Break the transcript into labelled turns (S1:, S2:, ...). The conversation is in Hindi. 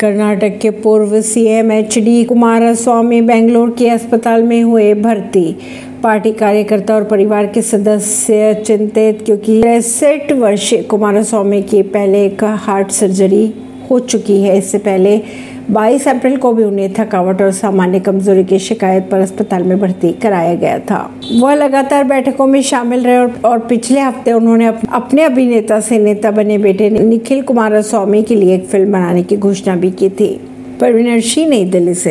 S1: कर्नाटक के पूर्व CM H D Kumaraswamy Bangalore के अस्पताल में हुए भर्ती। पार्टी कार्यकर्ता और परिवार के सदस्य चिंतित क्योंकि तिरसठ वर्षीय कुमारस्वामी की पहले एक हार्ट सर्जरी हो चुकी है। इससे पहले 22 अप्रैल को भी उन्हें थकावट और सामान्य कमज़ोरी की शिकायत पर अस्पताल में भर्ती कराया गया था। वह लगातार बैठकों में शामिल रहे और, और पिछले हफ़्ते उन्होंने अपने अभिनेता से नेता बने बेटे निखिल कुमार स्वामी के लिए एक फ़िल्म बनाने की घोषणा भी की थी। परवीनर सिंह नई दिल्ली से।